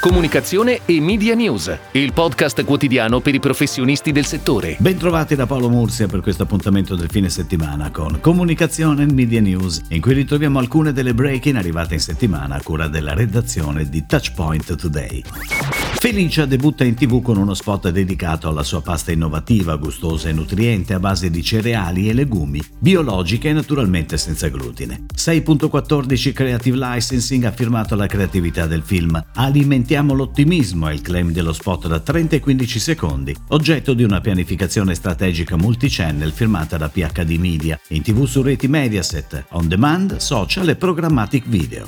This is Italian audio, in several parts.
Comunicazione e Media News, il podcast quotidiano per i professionisti del settore. Bentrovati da Paolo Mursia per questo appuntamento del fine settimana con Comunicazione e Media News, in cui ritroviamo alcune delle break-in arrivate in settimana a cura della redazione di Touchpoint Today. Felicia debutta in tv con uno spot dedicato alla sua pasta innovativa, gustosa e nutriente a base di cereali e legumi, biologica e naturalmente senza glutine. 6.14 Creative Licensing ha firmato la creatività del film. Alimentiamo l'ottimismo è il claim dello spot da 30 e 15 secondi, oggetto di una pianificazione strategica multichannel firmata da PHD Media, in tv su reti Mediaset, on demand, social e programmatic video.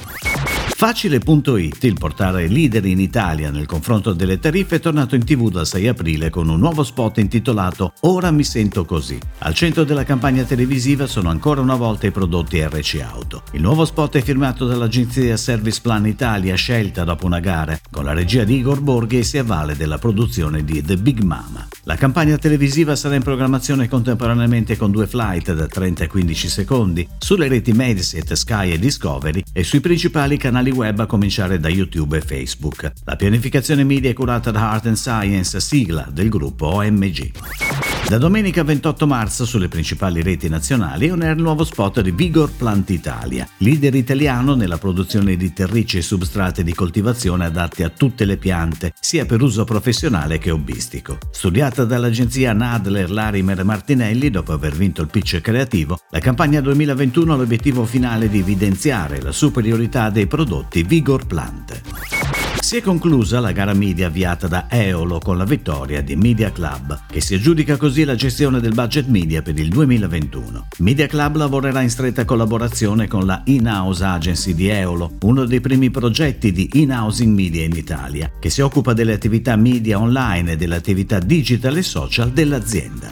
Facile.it, il portale leader in Italia nel confronto delle tariffe, è tornato in tv dal 6 aprile con un nuovo spot intitolato Ora mi sento così. Al centro della campagna televisiva sono ancora una volta i prodotti RC Auto. Il nuovo spot è firmato dall'agenzia Service Plan Italia scelta dopo una gara, con la regia di Igor Borghi si avvale della produzione di The Big Mama. La campagna televisiva sarà in programmazione contemporaneamente con due flight da 30 a 15 secondi sulle reti Mediaset, Sky e Discovery e sui principali canali web a cominciare da YouTube e Facebook. La pianificazione media è curata da and Science, sigla del gruppo OMG. Da domenica 28 marzo sulle principali reti nazionali on air il nuovo spot di Vigor Plant Italia, leader italiano nella produzione di terricci e substrati di coltivazione adatti a tutte le piante, sia per uso professionale che hobbistico. Studiata dall'agenzia Nadler Larimer Martinelli dopo aver vinto il pitch creativo, la campagna 2021 ha l'obiettivo finale di evidenziare la superiorità dei prodotti Vigor Plant. Si è conclusa la gara media avviata da Eolo con la vittoria di Media Club, che si aggiudica così la gestione del budget media per il 2021. Media Club lavorerà in stretta collaborazione con la In-House Agency di Eolo, uno dei primi progetti di in-housing media in Italia, che si occupa delle attività media online e delle attività digital e social dell'azienda.